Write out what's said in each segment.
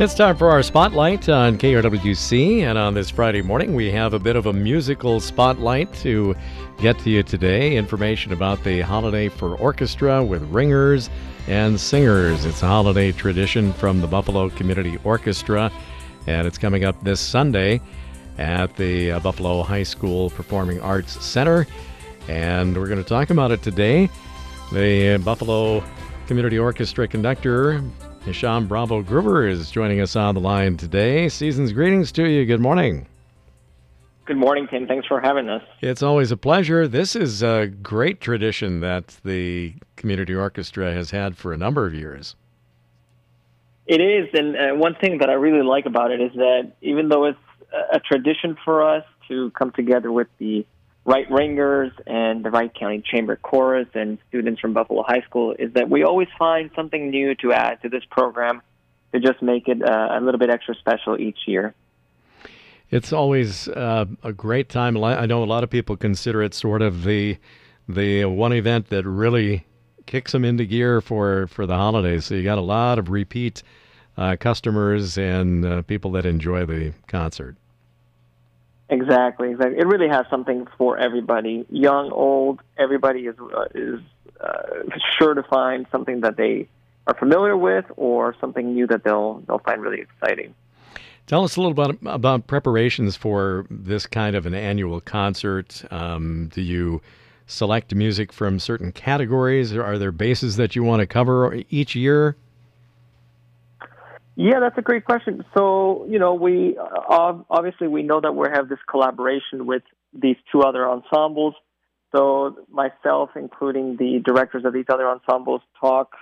It's time for our spotlight on KRWC, and on this Friday morning, we have a bit of a musical spotlight to get to you today. Information about the Holiday for Orchestra with ringers and singers. It's a holiday tradition from the Buffalo Community Orchestra, and it's coming up this Sunday at the uh, Buffalo High School Performing Arts Center. And we're going to talk about it today. The Buffalo Community Orchestra conductor, Hisham Bravo Groover is joining us on the line today. Season's greetings to you. Good morning. Good morning, Tim. Thanks for having us. It's always a pleasure. This is a great tradition that the community orchestra has had for a number of years. It is, and uh, one thing that I really like about it is that even though it's a tradition for us to come together with the Wright Ringers and the Wright County Chamber Chorus and students from Buffalo High School is that we always find something new to add to this program to just make it uh, a little bit extra special each year. It's always uh, a great time. I know a lot of people consider it sort of the the one event that really kicks them into gear for for the holidays. So you got a lot of repeat uh, customers and uh, people that enjoy the concert. Exactly, exactly. It really has something for everybody, young, old. Everybody is uh, is uh, sure to find something that they are familiar with, or something new that they'll they'll find really exciting. Tell us a little about, about preparations for this kind of an annual concert. Um, do you select music from certain categories? Or are there bases that you want to cover each year? Yeah, that's a great question. So, you know, we uh, obviously we know that we have this collaboration with these two other ensembles. So, myself, including the directors of these other ensembles, talk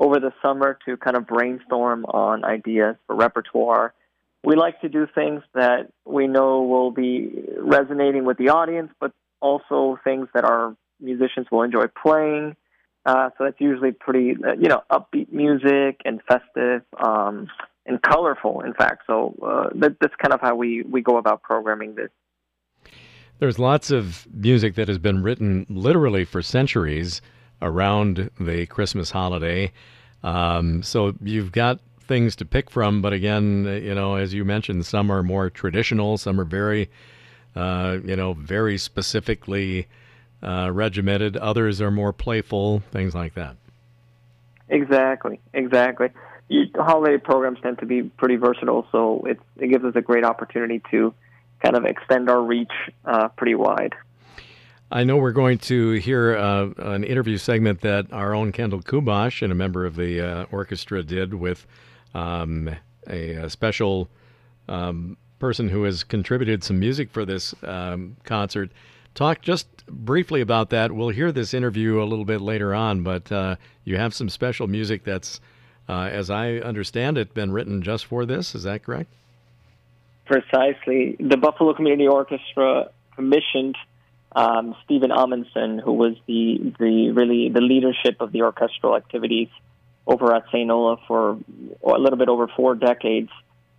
over the summer to kind of brainstorm on ideas for repertoire. We like to do things that we know will be resonating with the audience, but also things that our musicians will enjoy playing. Uh, so it's usually pretty, uh, you know, upbeat music and festive um, and colorful. In fact, so uh, that, that's kind of how we we go about programming this. There's lots of music that has been written literally for centuries around the Christmas holiday. Um, so you've got things to pick from, but again, you know, as you mentioned, some are more traditional, some are very, uh, you know, very specifically uh, regimented. Others are more playful, things like that. Exactly, exactly. You, holiday programs tend to be pretty versatile, so it it gives us a great opportunity to kind of extend our reach uh, pretty wide. I know we're going to hear uh, an interview segment that our own Kendall Kubosh and a member of the uh, orchestra did with um, a, a, special um, person who has contributed some music for this um, concert talk just briefly about that. We'll hear this interview a little bit later on, but uh, you have some special music that's, uh, as I understand it, been written just for this. Is that correct? Precisely. The Buffalo Community Orchestra commissioned um, Steven Amundson, who was the the really the leadership of the orchestral activities over at St. Olaf for a little bit over four decades.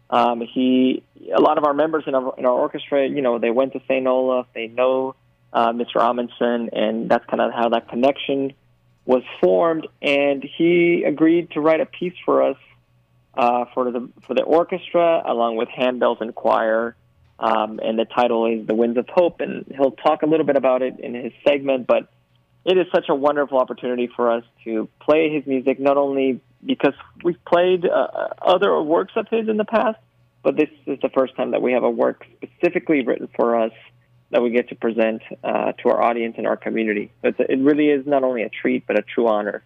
Um, he, a lot of our members in our, in our orchestra, you know, they went to St. Olaf. They know uh, Mr. Amundson, and that's kind of how that connection was formed. And he agreed to write a piece for us uh, for the for the orchestra, along with handbells and choir. Um, and the title is "The Winds of Hope," and he'll talk a little bit about it in his segment. But it is such a wonderful opportunity for us to play his music, not only because we've played uh, other works of his in the past, but this is the first time that we have a work specifically written for us that we get to present uh, to our audience and our community. It's, it really is not only a treat, but a true honor.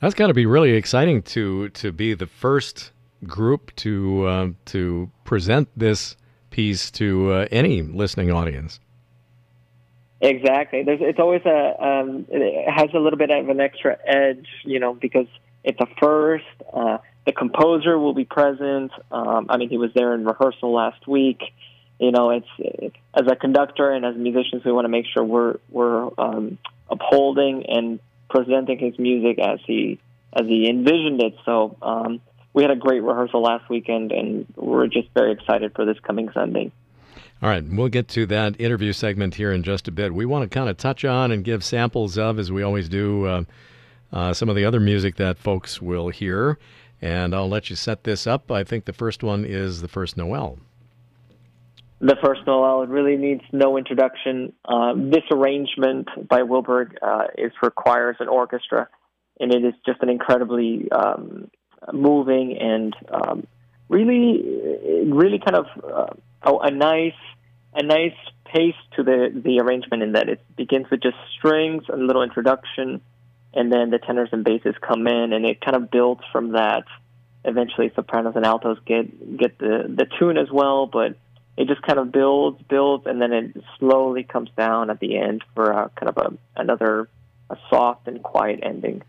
That's got to be really exciting to to be the first group to uh, to present this piece to uh, any listening audience. Exactly. There's, it's always a um, it has a little bit of an extra edge, you know, because it's a first. Uh, the composer will be present. Um, I mean, he was there in rehearsal last week you know, it's as a conductor and as musicians, we want to make sure we're we're um, upholding and presenting his music as he as he envisioned it. So um, we had a great rehearsal last weekend, and we're just very excited for this coming Sunday. All right, we'll get to that interview segment here in just a bit. We want to kind of touch on and give samples of, as we always do, uh, uh, some of the other music that folks will hear. And I'll let you set this up. I think the first one is the first Noel. The first Noel it really needs no introduction. Uh, this arrangement by Wilberg uh, is choirs and orchestra, and it is just an incredibly um, moving and um, really, really kind of uh, a nice, a nice pace to the the arrangement in that it begins with just strings, a little introduction, and then the tenors and basses come in, and it kind of builds from that. Eventually, sopranos and altos get get the the tune as well, but it just kind of builds, builds, and then it slowly comes down at the end for a, kind of a another a soft and quiet ending.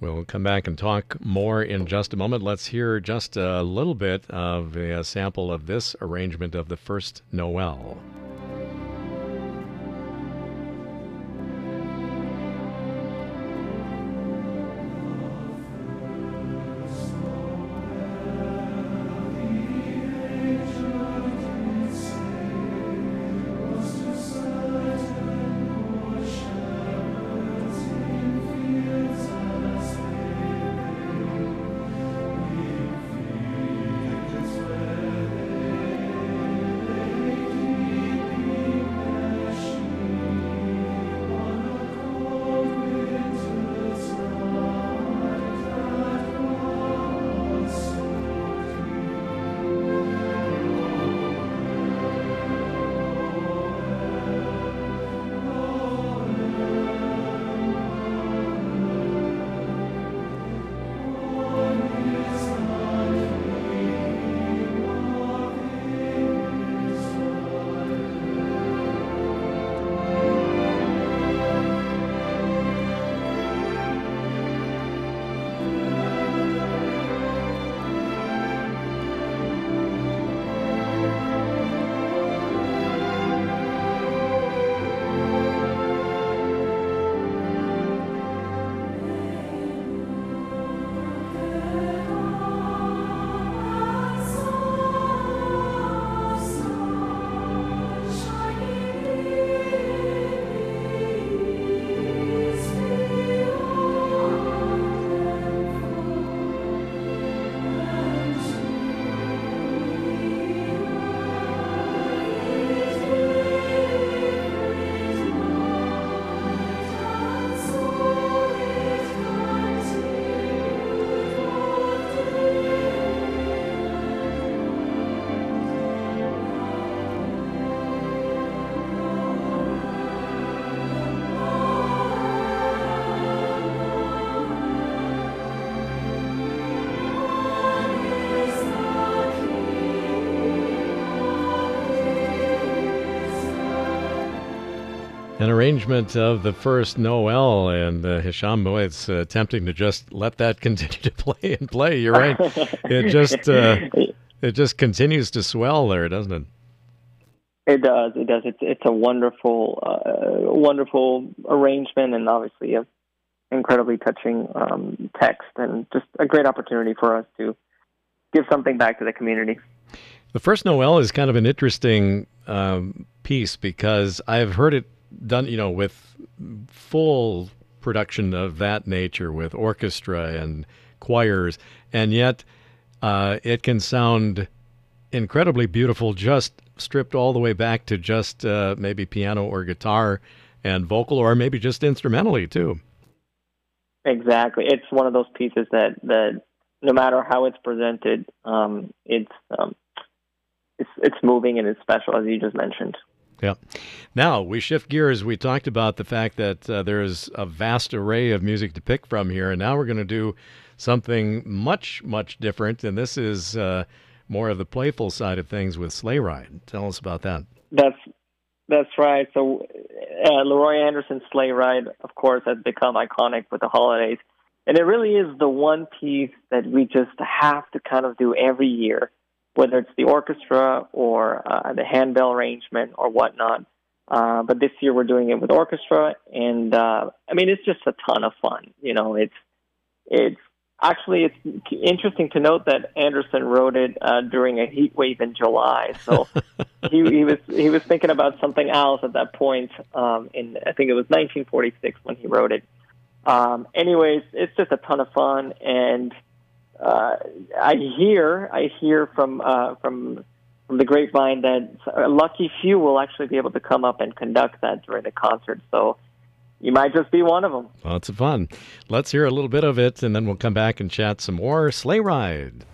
We'll come back and talk more in just a moment. Let's hear just a little bit of a sample of this arrangement of the first Noel. An arrangement of the first Noel, and uh, Hisham Moed's uh, attempting to just let that continue to play and play. You're right. it just uh, it just continues to swell there, doesn't it? It does. It does. It's it's a wonderful, uh, wonderful arrangement, and obviously a incredibly touching um, text, and just a great opportunity for us to give something back to the community. The first Noel is kind of an interesting um, piece because I've heard it done, you know, with full production of that nature with orchestra and choirs, and yet uh, it can sound incredibly beautiful just stripped all the way back to just uh, maybe piano or guitar and vocal, or maybe just instrumentally too. Exactly, it's one of those pieces that that no matter how it's presented, um, it's um, it's it's moving and it's special, as you just mentioned. Yeah. Now we shift gears. We talked about the fact that uh, there is a vast array of music to pick from here, and now we're going to do something much, much different. And this is uh, more of the playful side of things with Sleigh Ride. Tell us about that. That's that's right. So uh, Leroy Anderson's Sleigh Ride, of course, has become iconic with the holidays, and it really is the one piece that we just have to kind of do every year whether it's the orchestra or uh, the handbell arrangement or whatnot. Uh, but this year we're doing it with orchestra, and uh, I mean it's just a ton of fun. You know, it's it's actually it's interesting to note that Anderson wrote it uh, during a heat wave in July, so he, he was he was thinking about something else at that point. Um, in I think it was 1946 when he wrote it. Um, anyways, it's just a ton of fun, and uh, I hear I hear from uh, from from the grapevine that a lucky few will actually be able to come up and conduct that during the concert. So you might just be one of them. Lots of fun. Let's hear a little bit of it, and then we'll come back and chat some more. Sleigh Ride.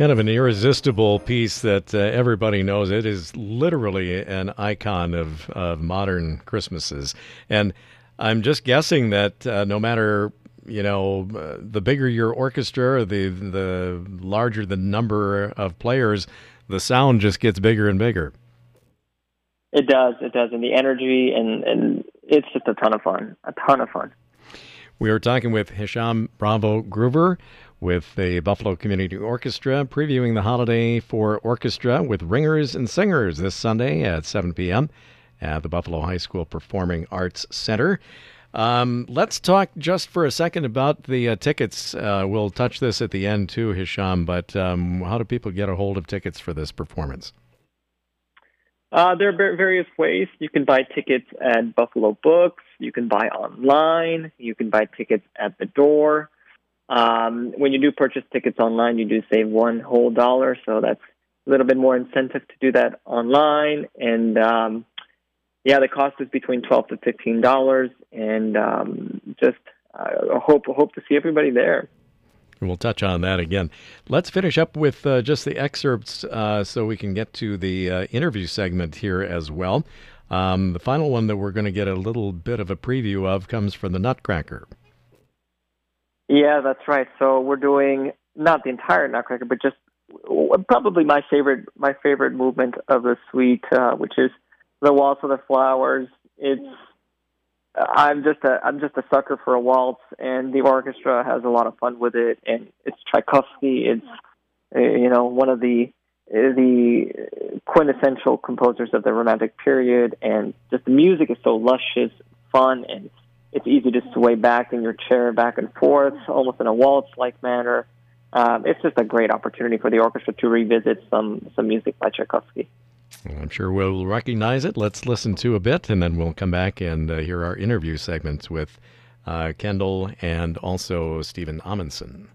Kind of an irresistible piece that uh, everybody knows. It is literally an icon of, of modern Christmases. And I'm just guessing that uh, no matter you know, uh, the bigger your orchestra, the the larger the number of players, the sound just gets bigger and bigger. It does, it does, and the energy and and it's just a ton of fun, a ton of fun. We were talking with Hisham Bravo Groover with the Buffalo Community Orchestra previewing the holiday for orchestra with ringers and singers this Sunday at 7 p.m. at the Buffalo High School Performing Arts Center. Um, let's talk just for a second about the uh, tickets. Uh, we'll touch this at the end too, Hisham, but um, how do people get a hold of tickets for this performance? Uh, there are various ways. You can buy tickets at Buffalo Books. You can buy online. You can buy tickets at the door. Um, when you do purchase tickets online, you do save one whole dollar, so that's a little bit more incentive to do that online. And um, yeah, the cost is between twelve to fifteen dollars, and um, just uh, hope hope to see everybody there. We'll touch on that again. Let's finish up with uh, just the excerpts uh, so we can get to the uh, interview segment here as well. Um, the final one that we're going to get a little bit of a preview of comes from the Nutcracker. Yeah, that's right. So we're doing not the entire Nutcracker, but just probably my favorite my favorite movement of the suite, uh, which is the Waltz of the Flowers. It's I'm just a I'm just a sucker for a waltz, and the orchestra has a lot of fun with it. And it's Tchaikovsky. It's uh, you know one of the the quintessential composers of the Romantic period, and just the music is so luscious, fun, and it's easy to sway back in your chair back and forth, almost in a waltz-like manner. Um, it's just a great opportunity for the orchestra to revisit some some music by Tchaikovsky. I'm sure we'll recognize it. Let's listen to a bit, and then we'll come back and uh, hear our interview segments with uh, Kendall and also Steven Amundson.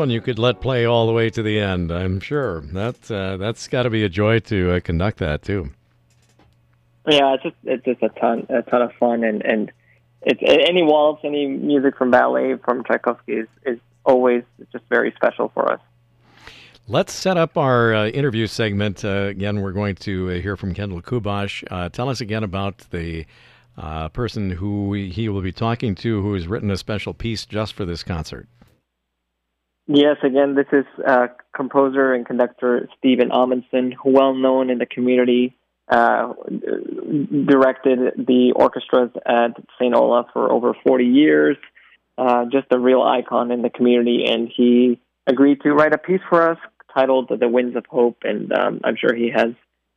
One you could let play all the way to the end. I'm sure that uh, that's got to be a joy to uh, conduct that too. Yeah, it's just it's just a ton a ton of fun, and and it's any waltz, any music from ballet from Tchaikovsky is is always just very special for us. Let's set up our uh, interview segment. Uh, again, we're going to uh, hear from Kendall Kubash. Uh, tell us again about the uh, person who he will be talking to who has written a special piece just for this concert. Yes, again, this is uh, composer and conductor Steven Amundson, well known in the community. Uh, directed the orchestras at St. Olaf for over 40 years. Uh, just a real icon in the community, and he agreed to write a piece for us titled "The Winds of Hope," and um, I'm sure he has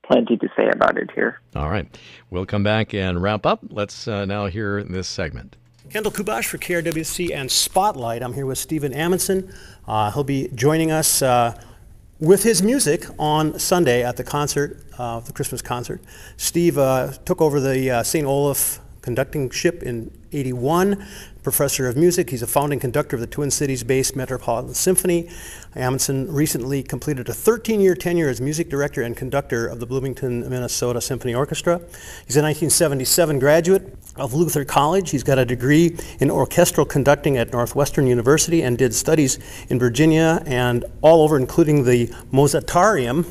plenty to say about it here. All right, we'll come back and wrap up. Let's uh, now hear this segment. Kendall Kubash for KRWC and Spotlight. I'm here with Steven Amundson. Uh, he'll be joining us uh, with his music on Sunday at the concert, uh, the Christmas concert. Steve uh, took over the uh, St. Olaf conducting ship in 81, professor of music. He's a founding conductor of the Twin Cities-based Metropolitan Symphony. Amundson recently completed a 13-year tenure as music director and conductor of the Bloomington, Minnesota Symphony Orchestra. He's a 1977 graduate of Luther College. He's got a degree in orchestral conducting at Northwestern University and did studies in Virginia and all over, including the Mozarteum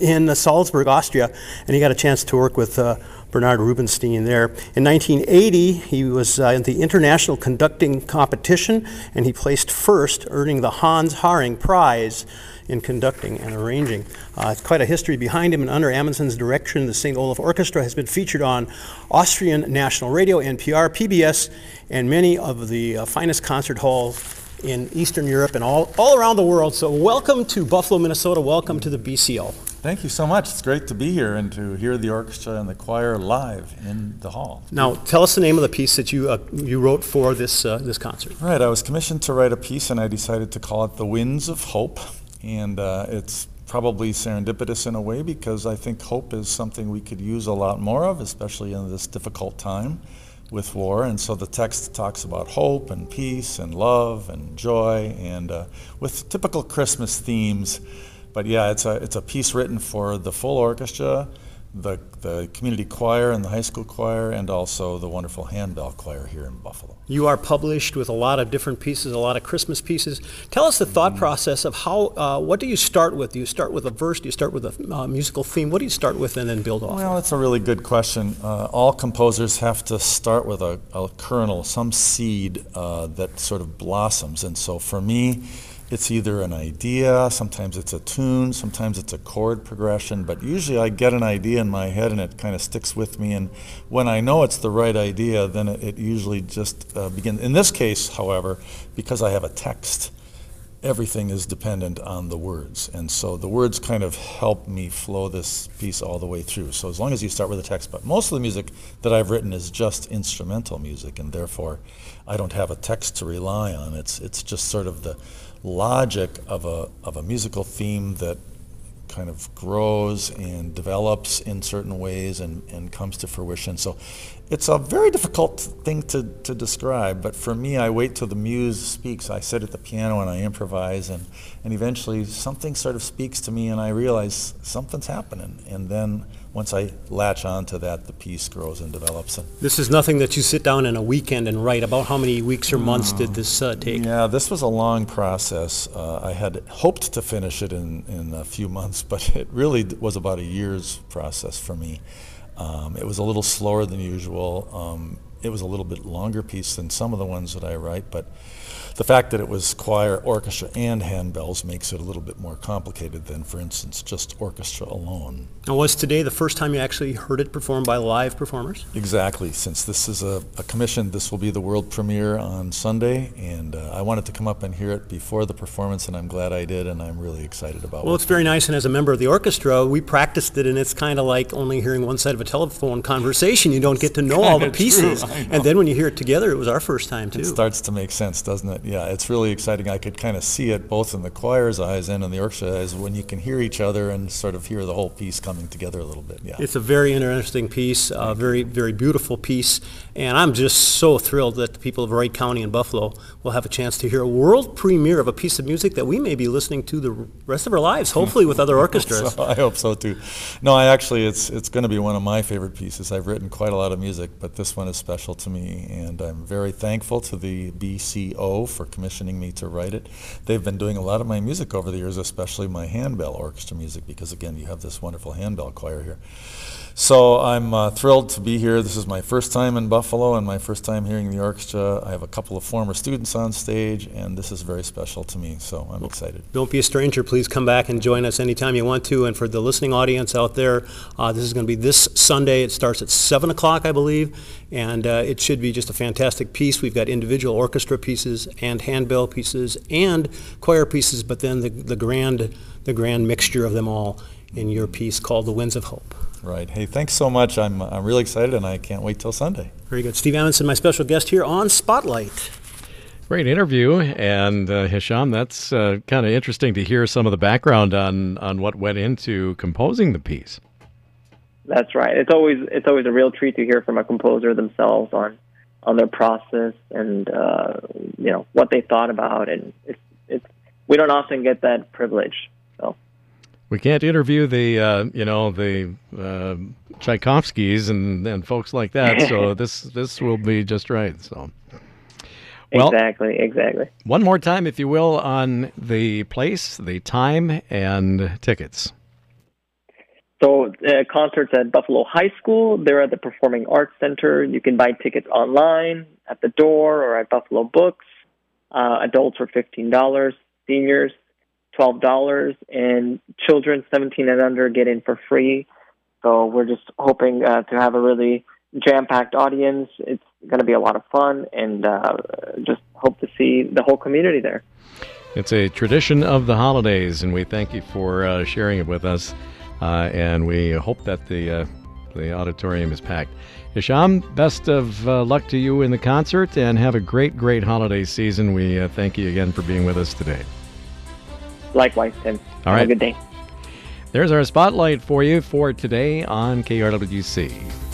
in Salzburg, Austria. And he got a chance to work with uh, Bernard Rubinstein there. In 1980, he was uh, in the International Conducting Competition and he placed first, earning the Hans Haring Prize in conducting and arranging. Uh, quite a history behind him, and under Amundson's direction, the St. Olaf Orchestra has been featured on Austrian National Radio, NPR, PBS, and many of the uh, finest concert halls in Eastern Europe and all, all around the world. So welcome to Buffalo, Minnesota. Welcome to the BCO. Thank you so much. It's great to be here and to hear the orchestra and the choir live in the hall. Now, tell us the name of the piece that you, uh, you wrote for this, uh, this concert. Right. I was commissioned to write a piece and I decided to call it The Winds of Hope. And uh, it's probably serendipitous in a way because I think hope is something we could use a lot more of, especially in this difficult time with war. And so the text talks about hope and peace and love and joy and uh, with typical Christmas themes. But yeah, it's a, it's a piece written for the full orchestra the, the community choir and the high school choir, and also the wonderful handbell choir here in Buffalo. You are published with a lot of different pieces, a lot of Christmas pieces. Tell us the thought mm-hmm. process of how, uh, what do you start with? Do you start with a verse? Do you start with a uh, musical theme? What do you start with and then build off? Well, that's a really good question. Uh, all composers have to start with a, a kernel, some seed uh, that sort of blossoms. And so for me, it's either an idea, sometimes it's a tune, sometimes it's a chord progression, but usually I get an idea in my head and it kind of sticks with me. And when I know it's the right idea, then it, it usually just uh, begins. In this case, however, because I have a text, everything is dependent on the words. And so the words kind of help me flow this piece all the way through. So as long as you start with a text, but most of the music that I've written is just instrumental music, and therefore I don't have a text to rely on. It's, it's just sort of the logic of a, of a musical theme that kind of grows and develops in certain ways and, and comes to fruition. So it's a very difficult thing to, to describe, but for me, I wait till the muse speaks. I sit at the piano and I improvise, and, and eventually something sort of speaks to me, and I realize something's happening. And then once I latch on to that, the piece grows and develops. This is nothing that you sit down in a weekend and write. About how many weeks or months did this uh, take? Yeah, this was a long process. Uh, I had hoped to finish it in, in a few months, but it really was about a year's process for me. Um, it was a little slower than usual. Um, it was a little bit longer piece than some of the ones that I write, but the fact that it was choir, orchestra, and handbells makes it a little bit more complicated than, for instance, just orchestra alone. And was today the first time you actually heard it performed by live performers? Exactly. Since this is a, a commission, this will be the world premiere on Sunday, and uh, I wanted to come up and hear it before the performance, and I'm glad I did, and I'm really excited about it. Well, it's very nice, and as a member of the orchestra, we practiced it, and it's kind of like only hearing one side of a telephone conversation. You don't get to know all the pieces. and then when you hear it together, it was our first time too. It starts to make sense, doesn't it? Yeah, it's really exciting. I could kind of see it both in the choir's eyes and in the orchestra's eyes when you can hear each other and sort of hear the whole piece coming together a little bit. Yeah, it's a very interesting piece, a very very beautiful piece, and I'm just so thrilled that the people of Wright County and Buffalo will have a chance to hear a world premiere of a piece of music that we may be listening to the rest of our lives, hopefully with other orchestras. so, I hope so too. No, I actually, it's it's going to be one of my favorite pieces. I've written quite a lot of music, but this one is special to me, and I'm very thankful to the BCO for commissioning me to write it. They've been doing a lot of my music over the years, especially my handbell orchestra music, because again, you have this wonderful handbell choir here. So I'm uh, thrilled to be here. This is my first time in Buffalo and my first time hearing the orchestra. I have a couple of former students on stage, and this is very special to me, so I'm excited. Don't be a stranger. Please come back and join us anytime you want to. And for the listening audience out there, uh, this is going to be this Sunday. It starts at 7 o'clock, I believe, and uh, it should be just a fantastic piece. We've got individual orchestra pieces and handbell pieces and choir pieces, but then the, the, grand, the grand mixture of them all in your piece called The Winds of Hope. Right. Hey, thanks so much. I'm, I'm really excited and I can't wait till Sunday. Very good. Steve Amundson, my special guest here on Spotlight. Great interview, and uh, Hisham, that's uh, kind of interesting to hear some of the background on on what went into composing the piece. That's right. It's always it's always a real treat to hear from a composer themselves on on their process and uh, you know what they thought about, and it's it's we don't often get that privilege. So we can't interview the uh, you know the uh, Tchaikovskys and, and folks like that. So this this will be just right. So. Well, exactly, exactly. One more time, if you will, on the place, the time, and tickets. So, uh, concerts at Buffalo High School. They're at the Performing Arts Center. You can buy tickets online at the door or at Buffalo Books. Uh, adults are fifteen dollars. Seniors twelve dollars, and children seventeen and under get in for free. So we're just hoping uh, to have a really jam-packed audience. It's going to be a lot of fun, and uh, just hope to see the whole community there. It's a tradition of the holidays, and we thank you for uh, sharing it with us. Uh, and we hope that the uh, the auditorium is packed. Hisham, best of uh, luck to you in the concert, and have a great, great holiday season. We thank you again for being with us today. Likewise, Tim. All Have right. a good day. There's our spotlight for you for today on KRWC.